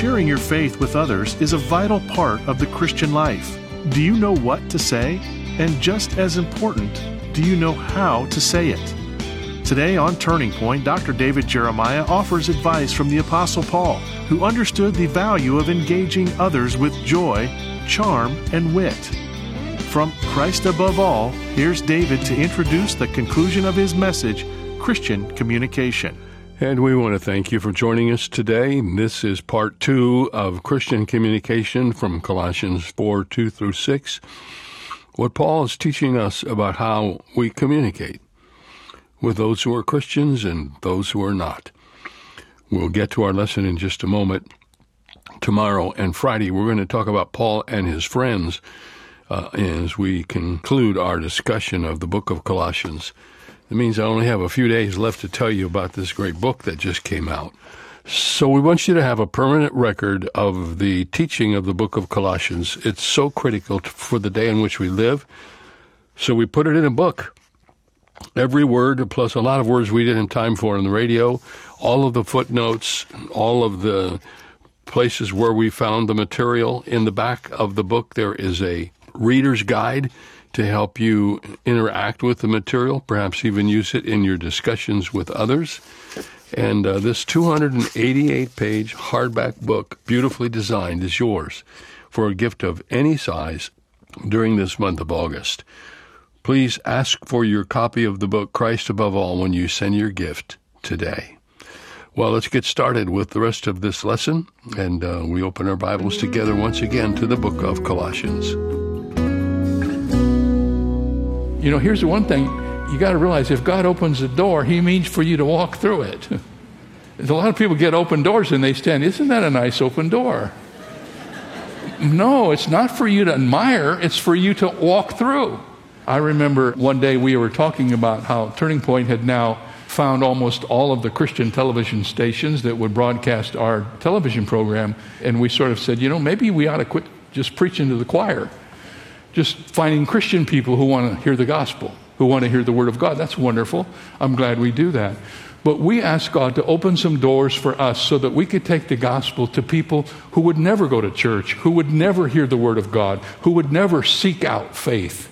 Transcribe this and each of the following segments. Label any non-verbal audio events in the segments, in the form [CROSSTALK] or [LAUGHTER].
sharing your faith with others is a vital part of the Christian life. Do you know what to say? And just as important, do you know how to say it? Today on Turning Point, Dr. David Jeremiah offers advice from the Apostle Paul, who understood the value of engaging others with joy, charm, and wit. From Christ Above All, here's David to introduce the conclusion of his message Christian Communication. And we want to thank you for joining us today. This is part two of Christian communication from Colossians 4 2 through 6. What Paul is teaching us about how we communicate with those who are Christians and those who are not. We'll get to our lesson in just a moment. Tomorrow and Friday, we're going to talk about Paul and his friends uh, as we conclude our discussion of the book of Colossians. It means I only have a few days left to tell you about this great book that just came out. So we want you to have a permanent record of the teaching of the book of Colossians. It's so critical for the day in which we live. So we put it in a book. Every word, plus a lot of words we didn't have time for on the radio, all of the footnotes, all of the places where we found the material. In the back of the book, there is a reader's guide to help you interact with the material, perhaps even use it in your discussions with others. And uh, this 288 page hardback book, beautifully designed, is yours for a gift of any size during this month of August. Please ask for your copy of the book Christ Above All when you send your gift today. Well, let's get started with the rest of this lesson, and uh, we open our Bibles together once again to the book of Colossians. You know, here's the one thing you got to realize if God opens a door, He means for you to walk through it. [LAUGHS] a lot of people get open doors and they stand, Isn't that a nice open door? no, it's not for you to admire, it's for you to walk through. I remember one day we were talking about how Turning Point had now found almost all of the Christian television stations that would broadcast our television program, and we sort of said, you know, maybe we ought to quit just preaching to the choir just finding Christian people who want to hear the gospel, who want to hear the word of God. That's wonderful. I'm glad we do that. But we ask God to open some doors for us so that we could take the gospel to people who would never go to church, who would never hear the word of God, who would never seek out faith.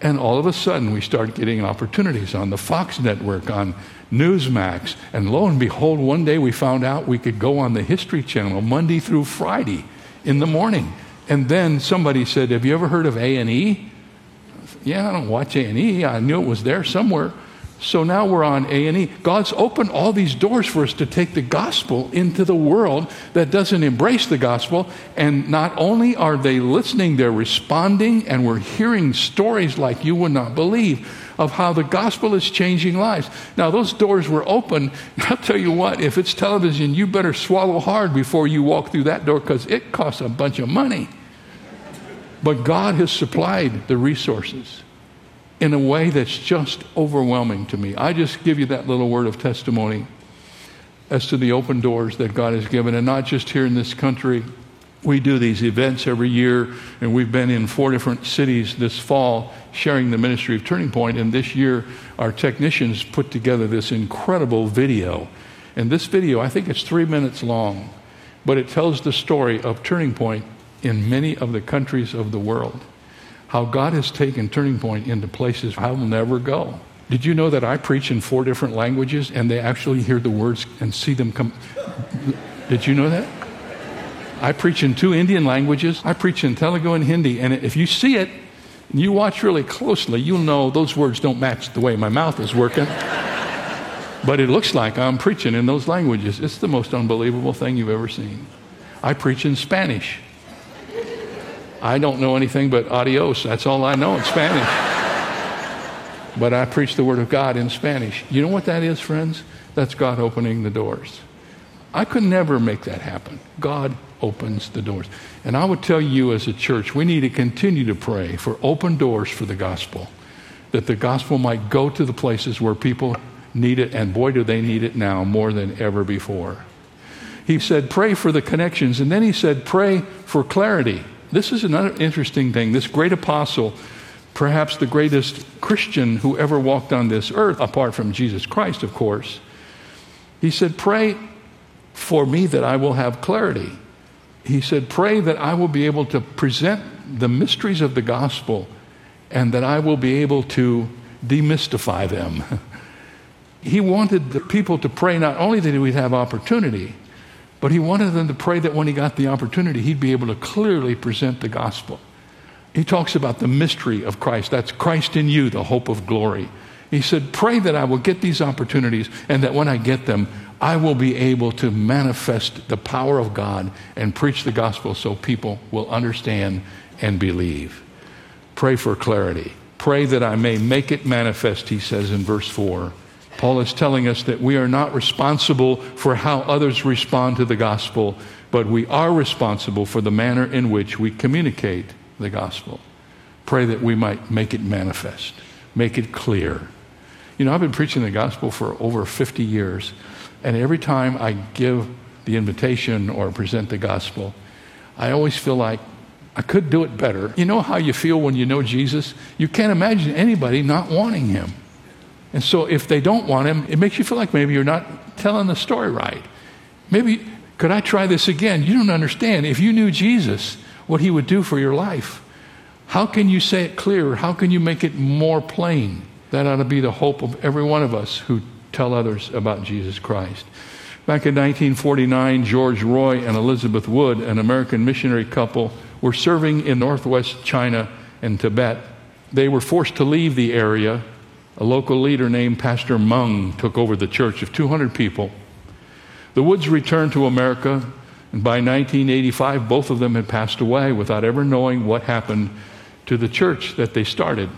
And all of a sudden, we start getting opportunities on the Fox network, on Newsmax. And lo and behold, one day we found out we could go on the History Channel Monday through Friday in the morning and then somebody said, "Have you ever heard of A and E?" Yeah, I don't watch A and E. I knew it was there somewhere. So now we're on A and E. God's opened all these doors for us to take the gospel into the world that doesn't embrace the gospel. And not only are they listening, they're responding, and we're hearing stories like you would not believe of how the gospel is changing lives. Now, those doors were open. [LAUGHS] I'll tell you what, if it's television, you better swallow hard before you walk through that door because it costs a bunch of money. But God has supplied the resources in a way that's just overwhelming to me. I just give you that little word of testimony as to the open doors that God has given, and not just here in this country. We do these events every year, and we've been in four different cities this fall sharing the ministry of Turning Point. And this year, our technicians put together this incredible video. And this video, I think it's three minutes long, but it tells the story of Turning Point in many of the countries of the world. How God has taken Turning Point into places I will never go. Did you know that I preach in four different languages and they actually hear the words and see them come? Did you know that? I preach in two Indian languages. I preach in Telugu and Hindi. And if you see it, and you watch really closely, you'll know those words don't match the way my mouth is working. [LAUGHS] but it looks like I'm preaching in those languages. It's the most unbelievable thing you've ever seen. I preach in Spanish. I don't know anything but adios. That's all I know in Spanish. but I preach the Word of God in Spanish. You know what that is, friends? That's God opening the doors. I could never make that happen. God opens the doors. And I would tell you as a church, we need to continue to pray for open doors for the gospel, that the gospel might go to the places where people need it, and boy, do they need it now more than ever before. He said, pray for the connections, and then he said, pray for clarity. This is another interesting thing. This great apostle, perhaps the greatest Christian who ever walked on this earth, apart from Jesus Christ, of course, he said, pray for me that I will have clarity. He said, Pray that I will be able to present the mysteries of the gospel and that I will be able to demystify them. [LAUGHS] he wanted the people to pray not only that he would have opportunity, but he wanted them to pray that when he got the opportunity, he'd be able to clearly present the gospel. He talks about the mystery of Christ. That's Christ in you, the hope of glory. He said, Pray that I will get these opportunities and that when I get them, I will be able to manifest the power of God and preach the gospel so people will understand and believe. Pray for clarity. Pray that I may make it manifest, he says in verse 4. Paul is telling us that we are not responsible for how others respond to the gospel, but we are responsible for the manner in which we communicate the gospel. Pray that we might make it manifest, make it clear. You know, I've been preaching the gospel for over 50 years, and every time I give the invitation or present the gospel, I always feel like I could do it better. You know how you feel when you know Jesus? You can't imagine anybody not wanting him. And so if they don't want him, it makes you feel like maybe you're not telling the story right. Maybe, could I try this again? You don't understand. If you knew Jesus, what he would do for your life, how can you say it clearer? How can you make it more plain? That ought to be the hope of every one of us who tell others about Jesus Christ. Back in 1949, George Roy and Elizabeth Wood, an American missionary couple, were serving in northwest China and Tibet. They were forced to leave the area a local leader named Pastor Mung took over the church of 200 people. The Woods returned to America, and by 1985, both of them had passed away without ever knowing what happened to the church that they started.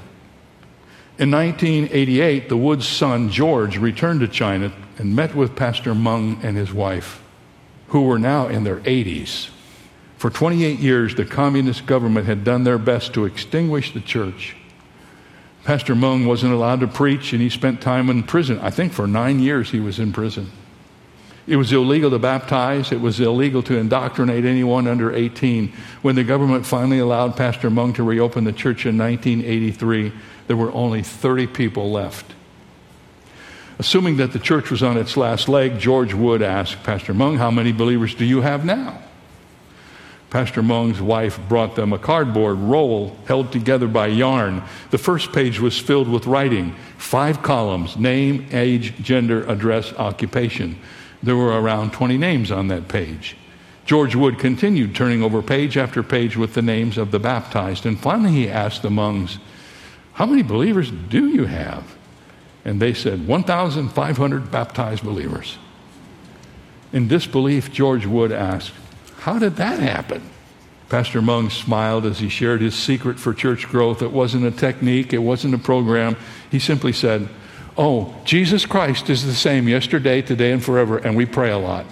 In 1988, the Woods' son, George, returned to China and met with Pastor Mung and his wife, who were now in their 80s. For 28 years, the communist government had done their best to extinguish the church Pastor Mung wasn't allowed to preach, and he spent time in prison. I think for nine years he was in prison. It was illegal to baptize, it was illegal to indoctrinate anyone under 18. When the government finally allowed Pastor Mung to reopen the church in 1983, there were only 30 people left. Assuming that the church was on its last leg, George Wood asked Pastor Mung, How many believers do you have now? Pastor Mung's wife brought them a cardboard roll held together by yarn. The first page was filled with writing five columns name, age, gender, address, occupation. There were around 20 names on that page. George Wood continued turning over page after page with the names of the baptized. And finally, he asked the Mungs, How many believers do you have? And they said, 1,500 baptized believers. In disbelief, George Wood asked, how did that happen? Pastor Mung smiled as he shared his secret for church growth. It wasn't a technique, it wasn't a program. He simply said, Oh, Jesus Christ is the same yesterday, today, and forever, and we pray a lot.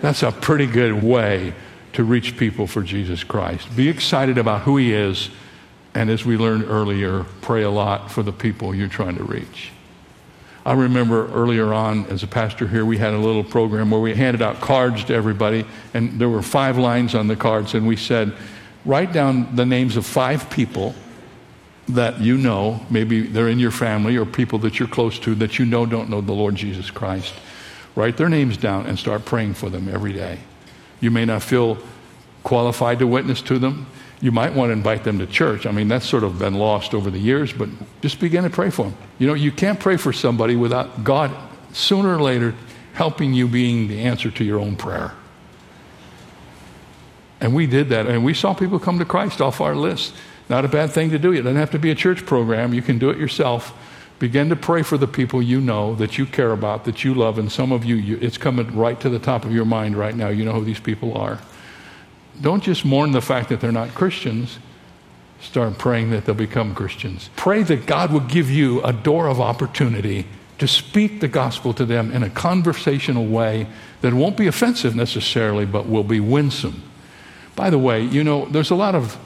That's a pretty good way to reach people for Jesus Christ. Be excited about who He is, and as we learned earlier, pray a lot for the people you're trying to reach. I remember earlier on as a pastor here, we had a little program where we handed out cards to everybody, and there were five lines on the cards, and we said, write down the names of five people that you know, maybe they're in your family or people that you're close to that you know don't know the Lord Jesus Christ. Write their names down and start praying for them every day. You may not feel qualified to witness to them you might want to invite them to church. I mean, that's sort of been lost over the years, but just begin to pray for them. You know, you can't pray for somebody without God sooner or later helping you being the answer to your own prayer. And we did that, and we saw people come to Christ off our list. Not a bad thing to do. It doesn't have to be a church program. You can do it yourself. Begin to pray for the people you know, that you care about, that you love, and some of you, you it's coming right to the top of your mind right now. You know who these people are. Don't just mourn the fact that they're not Christians. Start praying that they'll become Christians. Pray that God will give you a door of opportunity to speak the gospel to them in a conversational way that won't be offensive necessarily, but will be winsome. By the way, you know, there's a lot of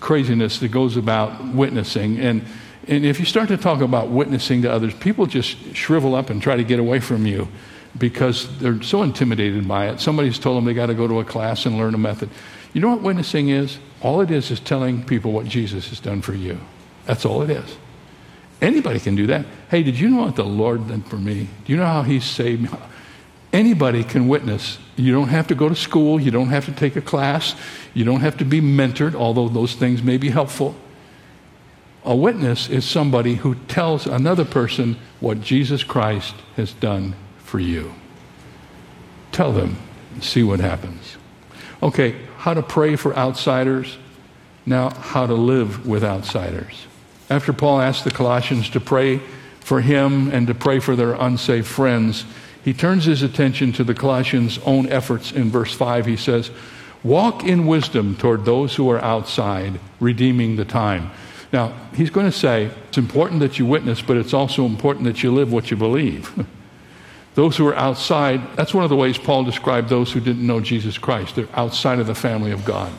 craziness that goes about witnessing. And, and if you start to talk about witnessing to others, people just shrivel up and try to get away from you because they're so intimidated by it. Somebody's told them they got to go to a class and learn a method. You know what witnessing is? All it is is telling people what Jesus has done for you. That's all it is. Anybody can do that. Hey, did you know what the Lord did for me? Do you know how He saved me? Anybody can witness. You don't have to go to school. You don't have to take a class. You don't have to be mentored, although those things may be helpful. A witness is somebody who tells another person what Jesus Christ has done for you. Tell them, see what happens. Okay, how to pray for outsiders. Now, how to live with outsiders. After Paul asked the Colossians to pray for him and to pray for their unsafe friends, he turns his attention to the Colossians' own efforts in verse 5. He says, Walk in wisdom toward those who are outside, redeeming the time. Now, he's going to say it's important that you witness, but it's also important that you live what you believe. [LAUGHS] those who are outside, that's one of the ways Paul described those who didn't know Jesus Christ. They're outside of the family of God.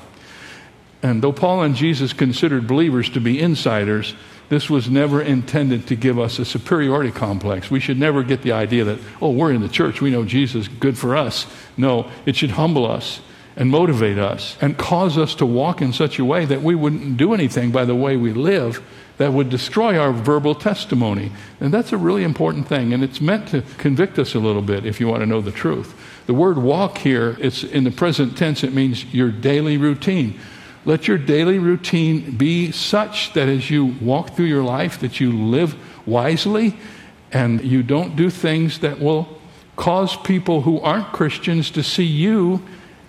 And though Paul and Jesus considered believers to be insiders, this was never intended to give us a superiority complex. We should never get the idea that, oh, we're in the church, we know Jesus, good for us. No, it should humble us and motivate us and cause us to walk in such a way that we wouldn't do anything by the way we live that would destroy our verbal testimony. And that's a really important thing, and it's meant to convict us a little bit if you want to know the truth. The word walk here, it's in the present tense, it means your daily routine. Let your daily routine be such that as you walk through your life, that you live wisely and you don't do things that will cause people who aren't Christians to see you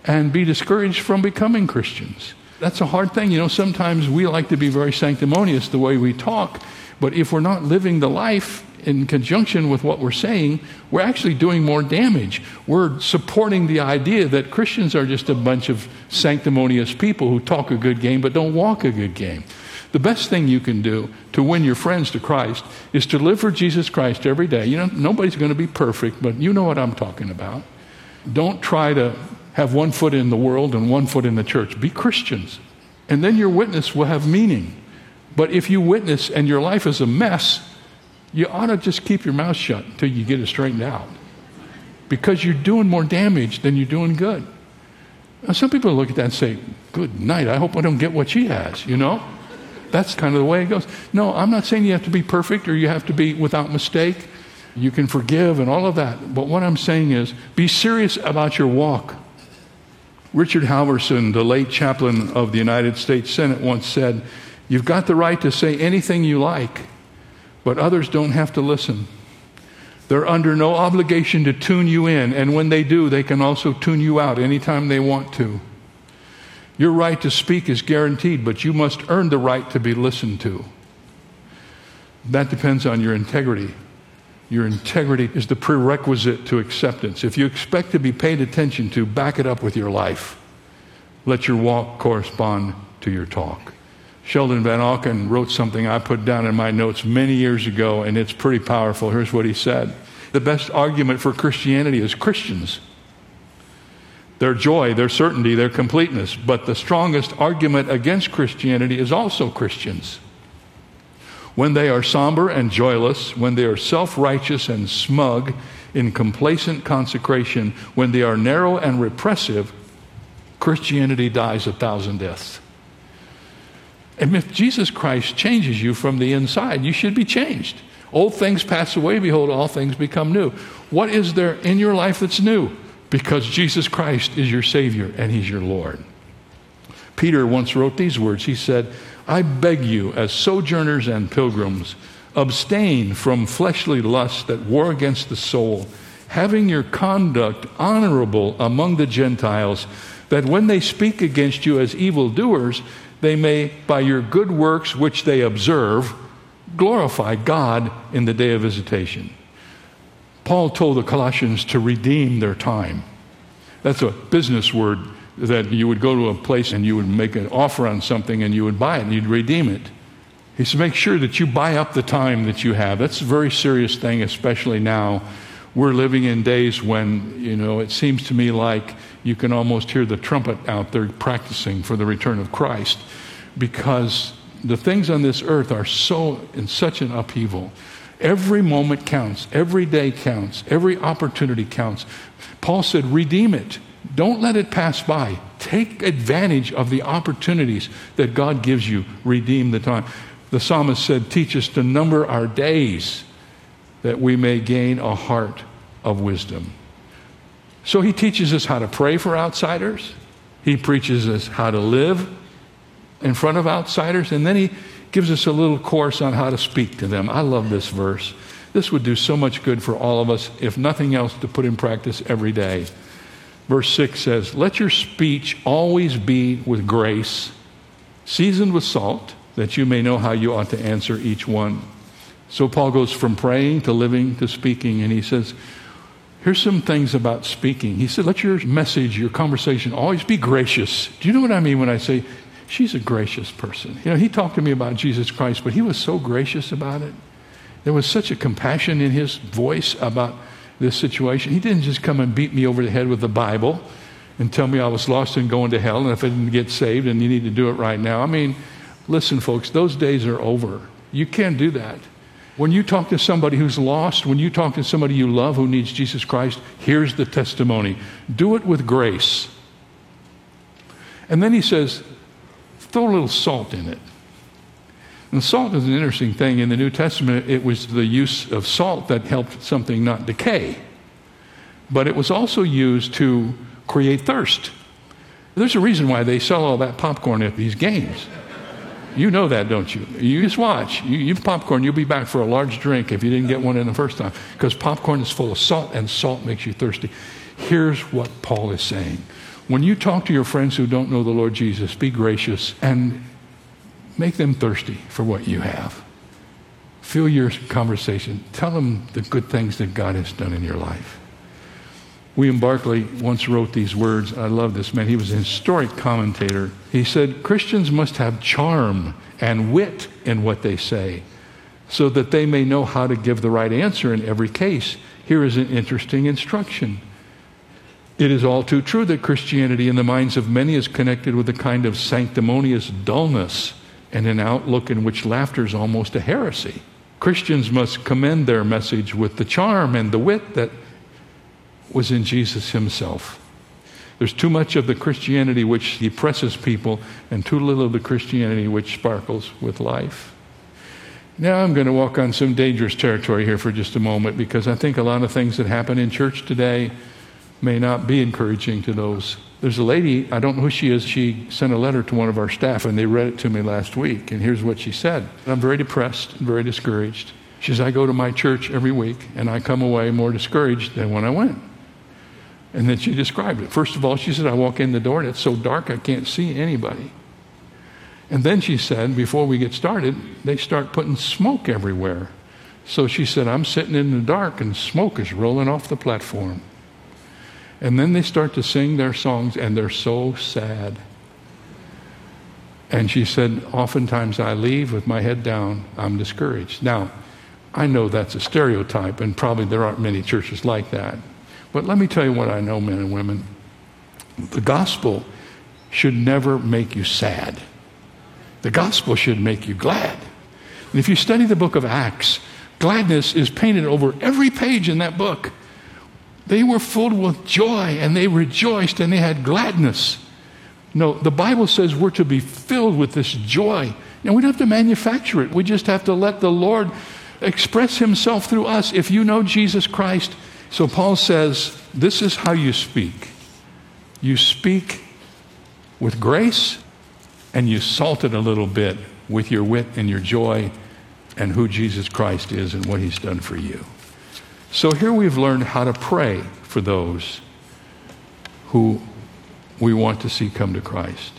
and be discouraged from becoming Christians. That's a hard thing. You know, sometimes we like to be very sanctimonious the way we talk, but if we're not living the life in conjunction with what we're saying, we're actually doing more damage. We're supporting the idea that Christians are just a bunch of sanctimonious people who talk a good game but don't walk a good game. The best thing you can do to win your friends to Christ is to live for Jesus Christ every day. You know, nobody's going to be perfect, but you know what I'm talking about. Don't try to have one foot in the world and one foot in the church. Be Christians. And then your witness will have meaning. But if you witness and your life is a mess, you ought to just keep your mouth shut until you get it straightened out. Because you're doing more damage than you're doing good. Now, some people look at that and say, Good night, I hope I don't get what she has, you know? That's kind of the way it goes. No, I'm not saying you have to be perfect or you have to be without mistake. You can forgive and all of that. But what I'm saying is be serious about your walk. Richard Halverson, the late chaplain of the United States Senate, once said, You've got the right to say anything you like but others don't have to listen. They're under no obligation to tune you in, and when they do, they can also tune you out anytime they want to. Your right to speak is guaranteed, but you must earn the right to be listened to. That depends on your integrity. Your integrity is the prerequisite to acceptance. If you expect to be paid attention to, back it up with your life. Let your walk correspond to your talk. Sheldon Vanauken wrote something I put down in my notes many years ago, and it's pretty powerful. Here's what he said The best argument for Christianity is Christians. Their joy, their certainty, their completeness. But the strongest argument against Christianity is also Christians. When they are somber and joyless, when they are self righteous and smug in complacent consecration, when they are narrow and repressive, Christianity dies a thousand deaths. And if Jesus Christ changes you from the inside, you should be changed. Old things pass away, behold, all things become new. What is there in your life that's new? Because Jesus Christ is your Savior and He's your Lord. Peter once wrote these words He said, I beg you, as sojourners and pilgrims, abstain from fleshly lusts that war against the soul, having your conduct honorable among the Gentiles, that when they speak against you as evildoers, they may, by your good works which they observe, glorify God in the day of visitation. Paul told the Colossians to redeem their time. That's a business word that you would go to a place and you would make an offer on something and you would buy it and you'd redeem it. He said, make sure that you buy up the time that you have. That's a very serious thing, especially now. We're living in days when, you know, it seems to me like you can almost hear the trumpet out there practicing for the return of Christ because the things on this earth are so in such an upheaval. Every moment counts, every day counts, every opportunity counts. Paul said, redeem it. Don't let it pass by. Take advantage of the opportunities that God gives you. Redeem the time. The psalmist said, Teach us to number our days that we may gain a heart of wisdom. So he teaches us how to pray for outsiders. He preaches us how to live in front of outsiders. And then he gives us a little course on how to speak to them. I love this verse. This would do so much good for all of us, if nothing else, to put in practice every day. Verse 6 says, Let your speech always be with grace, seasoned with salt, that you may know how you ought to answer each one. So Paul goes from praying to living to speaking, and he says, Here's some things about speaking. He said, Let your message, your conversation always be gracious. Do you know what I mean when I say she's a gracious person? You know, he talked to me about Jesus Christ, but he was so gracious about it. There was such a compassion in his voice about this situation. He didn't just come and beat me over the head with the Bible and tell me I was lost and going to hell, and if I didn't get saved, and you need to do it right now. I mean, listen, folks, those days are over. You can't do that. When you talk to somebody who's lost, when you talk to somebody you love who needs Jesus Christ, here's the testimony. Do it with grace. And then he says, throw a little salt in it. And salt is an interesting thing. In the New Testament, it was the use of salt that helped something not decay. But it was also used to create thirst. There's a reason why they sell all that popcorn at these games. You know that, don't you? You just watch. You, you popcorn, you'll be back for a large drink if you didn't get one in the first time. Because popcorn is full of salt, and salt makes you thirsty. Here's what Paul is saying. When you talk to your friends who don't know the Lord Jesus, be gracious and make them thirsty for what you have. Fill your conversation. Tell them the good things that God has done in your life. William Barclay once wrote these words. I love this man. He was a historic commentator. He said, Christians must have charm and wit in what they say so that they may know how to give the right answer in every case. Here is an interesting instruction. It is all too true that Christianity, in the minds of many, is connected with a kind of sanctimonious dullness and an outlook in which laughter is almost a heresy. Christians must commend their message with the charm and the wit that was in Jesus himself. There's too much of the Christianity which depresses people and too little of the Christianity which sparkles with life. Now I'm going to walk on some dangerous territory here for just a moment because I think a lot of things that happen in church today may not be encouraging to those. There's a lady, I don't know who she is, she sent a letter to one of our staff and they read it to me last week. And here's what she said I'm very depressed and very discouraged. She says, I go to my church every week and I come away more discouraged than when I went. And then she described it. First of all, she said, I walk in the door and it's so dark I can't see anybody. And then she said, before we get started, they start putting smoke everywhere. So she said, I'm sitting in the dark and smoke is rolling off the platform. And then they start to sing their songs and they're so sad. And she said, Oftentimes I leave with my head down. I'm discouraged. Now, I know that's a stereotype, and probably there aren't many churches like that. But let me tell you what I know, men and women. The gospel should never make you sad. The gospel should make you glad. And if you study the book of Acts, gladness is painted over every page in that book. They were filled with joy and they rejoiced and they had gladness. No, the Bible says we're to be filled with this joy. And we don't have to manufacture it. We just have to let the Lord express himself through us. If you know Jesus Christ, so Paul says, This is how you speak. You speak with grace and you salt it a little bit with your wit and your joy and who Jesus Christ is and what he's done for you. So here we've learned how to pray for those who we want to see come to Christ.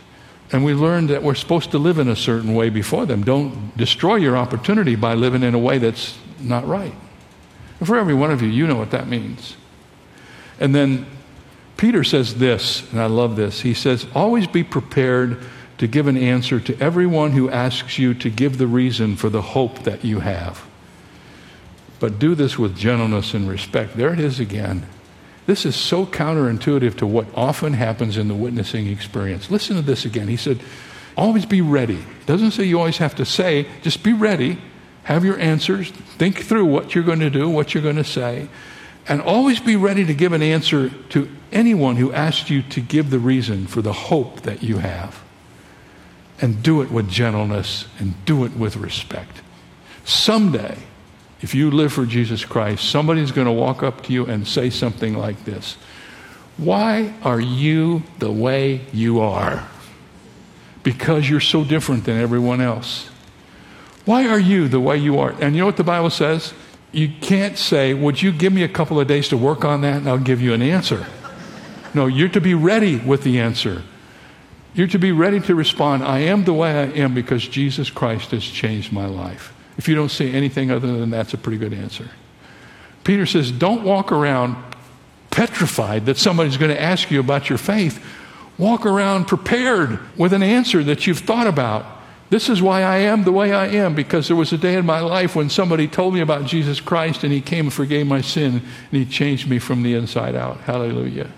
And we learned that we're supposed to live in a certain way before them. Don't destroy your opportunity by living in a way that's not right. And for every one of you, you know what that means. And then Peter says this, and I love this. He says, Always be prepared to give an answer to everyone who asks you to give the reason for the hope that you have. But do this with gentleness and respect. There it is again. This is so counterintuitive to what often happens in the witnessing experience. Listen to this again. He said, Always be ready. Doesn't say you always have to say, just be ready have your answers, think through what you're going to do, what you're going to say, and always be ready to give an answer to anyone who asks you to give the reason for the hope that you have. And do it with gentleness and do it with respect. Someday, if you live for Jesus Christ, somebody's going to walk up to you and say something like this Why are you the way you are? Because you're so different than everyone else. Why are you the way you are? And you know what the Bible says? You can't say, Would you give me a couple of days to work on that and I'll give you an answer? No, you're to be ready with the answer. You're to be ready to respond, I am the way I am because Jesus Christ has changed my life. If you don't say anything other than that's a pretty good answer. Peter says, Don't walk around petrified that somebody's going to ask you about your faith. Walk around prepared with an answer that you've thought about. This is why I am the way I am, because there was a day in my life when somebody told me about Jesus Christ and he came and forgave my sin and he changed me from the inside out. Hallelujah.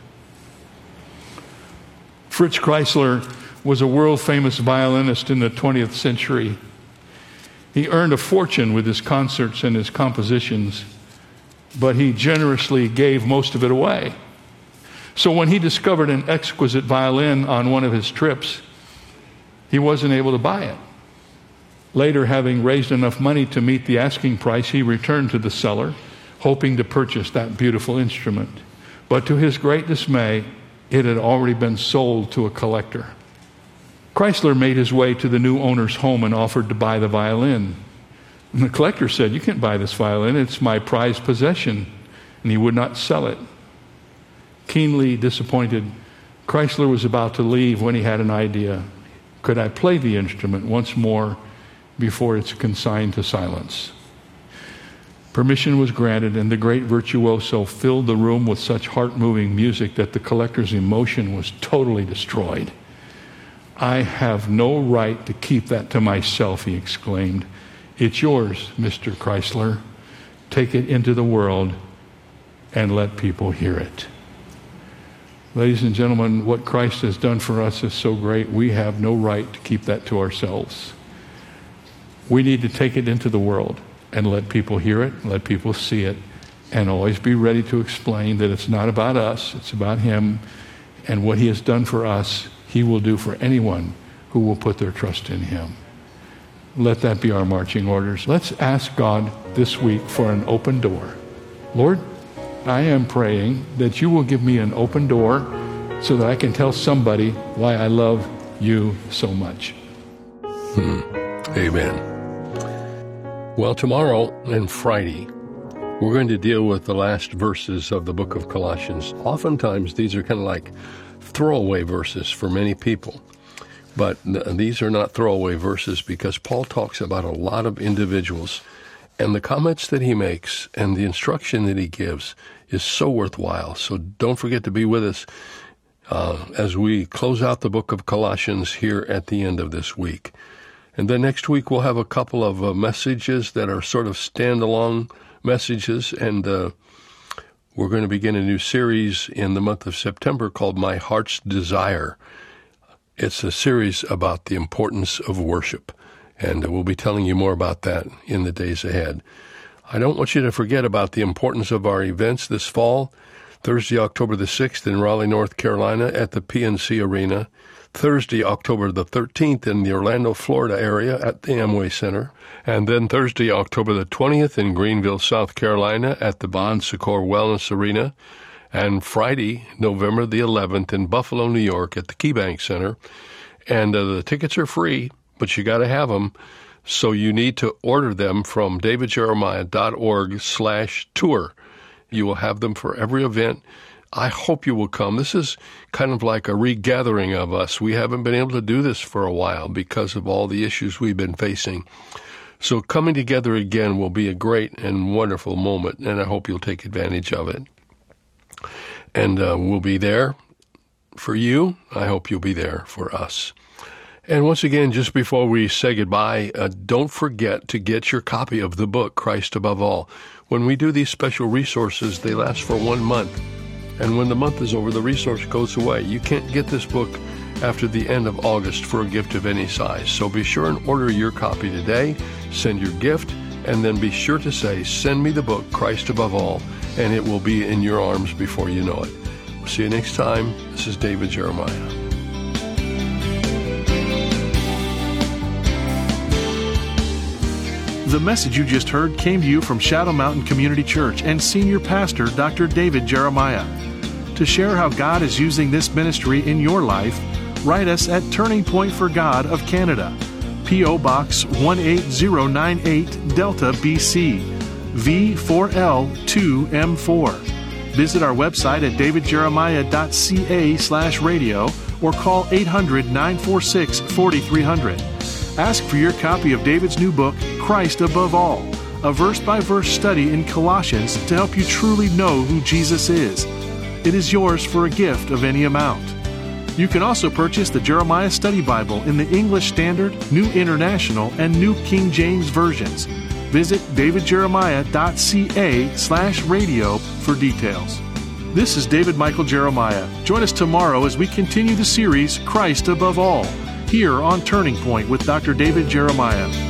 Fritz Kreisler was a world famous violinist in the 20th century. He earned a fortune with his concerts and his compositions, but he generously gave most of it away. So when he discovered an exquisite violin on one of his trips, he wasn't able to buy it. Later, having raised enough money to meet the asking price, he returned to the seller, hoping to purchase that beautiful instrument. But to his great dismay, it had already been sold to a collector. Kreisler made his way to the new owner's home and offered to buy the violin. And the collector said, You can't buy this violin, it's my prized possession. And he would not sell it. Keenly disappointed, Kreisler was about to leave when he had an idea. Could I play the instrument once more before it's consigned to silence? Permission was granted, and the great virtuoso filled the room with such heart moving music that the collector's emotion was totally destroyed. I have no right to keep that to myself, he exclaimed. It's yours, Mr. Kreisler. Take it into the world and let people hear it. Ladies and gentlemen, what Christ has done for us is so great, we have no right to keep that to ourselves. We need to take it into the world and let people hear it, let people see it, and always be ready to explain that it's not about us, it's about Him and what He has done for us, He will do for anyone who will put their trust in Him. Let that be our marching orders. Let's ask God this week for an open door. Lord, I am praying that you will give me an open door so that I can tell somebody why I love you so much. Hmm. Amen. Well, tomorrow and Friday, we're going to deal with the last verses of the book of Colossians. Oftentimes, these are kind of like throwaway verses for many people. But these are not throwaway verses because Paul talks about a lot of individuals and the comments that he makes and the instruction that he gives is so worthwhile. So don't forget to be with us uh, as we close out the book of Colossians here at the end of this week. And then next week we'll have a couple of uh, messages that are sort of standalone messages, and uh, we're going to begin a new series in the month of September called My Heart's Desire. It's a series about the importance of worship. And we'll be telling you more about that in the days ahead. I don't want you to forget about the importance of our events this fall. Thursday, October the 6th in Raleigh, North Carolina at the PNC Arena. Thursday, October the 13th in the Orlando, Florida area at the Amway Center. And then Thursday, October the 20th in Greenville, South Carolina at the Bon Secours Wellness Arena. And Friday, November the 11th in Buffalo, New York at the KeyBank Center. And uh, the tickets are free but you got to have them. So you need to order them from davidjeremiah.org slash tour. You will have them for every event. I hope you will come. This is kind of like a regathering of us. We haven't been able to do this for a while because of all the issues we've been facing. So coming together again will be a great and wonderful moment, and I hope you'll take advantage of it. And uh, we'll be there for you. I hope you'll be there for us. And once again, just before we say goodbye, uh, don't forget to get your copy of the book, Christ Above All. When we do these special resources, they last for one month. And when the month is over, the resource goes away. You can't get this book after the end of August for a gift of any size. So be sure and order your copy today, send your gift, and then be sure to say, Send me the book, Christ Above All, and it will be in your arms before you know it. We'll see you next time. This is David Jeremiah. The message you just heard came to you from Shadow Mountain Community Church and Senior Pastor Dr. David Jeremiah. To share how God is using this ministry in your life, write us at Turning Point for God of Canada, P.O. Box 18098, Delta, BC, V4L2M4. Visit our website at davidjeremiah.ca slash radio or call 800 946 4300. Ask for your copy of David's new book, Christ Above All, a verse by verse study in Colossians to help you truly know who Jesus is. It is yours for a gift of any amount. You can also purchase the Jeremiah Study Bible in the English Standard, New International, and New King James versions. Visit davidjeremiah.ca slash radio for details. This is David Michael Jeremiah. Join us tomorrow as we continue the series Christ Above All, here on Turning Point with Dr. David Jeremiah.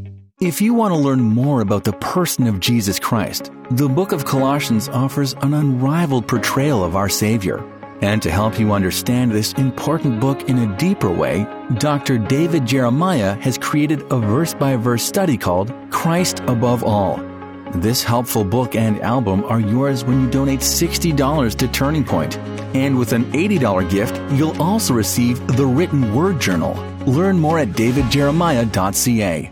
If you want to learn more about the person of Jesus Christ, the book of Colossians offers an unrivaled portrayal of our Savior. And to help you understand this important book in a deeper way, Dr. David Jeremiah has created a verse by verse study called Christ Above All. This helpful book and album are yours when you donate $60 to Turning Point. And with an $80 gift, you'll also receive the written word journal. Learn more at davidjeremiah.ca.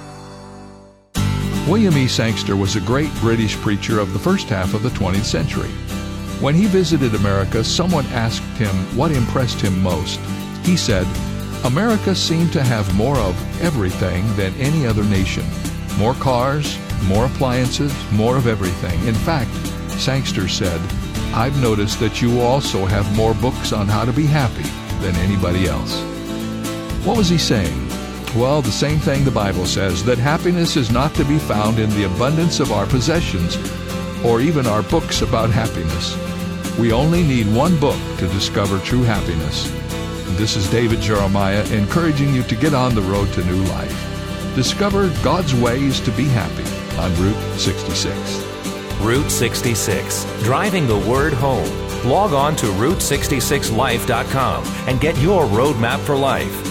William E. Sangster was a great British preacher of the first half of the 20th century. When he visited America, someone asked him what impressed him most. He said, America seemed to have more of everything than any other nation. More cars, more appliances, more of everything. In fact, Sangster said, I've noticed that you also have more books on how to be happy than anybody else. What was he saying? Well, the same thing the Bible says that happiness is not to be found in the abundance of our possessions or even our books about happiness. We only need one book to discover true happiness. This is David Jeremiah encouraging you to get on the road to new life. Discover God's ways to be happy on Route 66. Route 66, driving the word home. Log on to Route66Life.com and get your roadmap for life.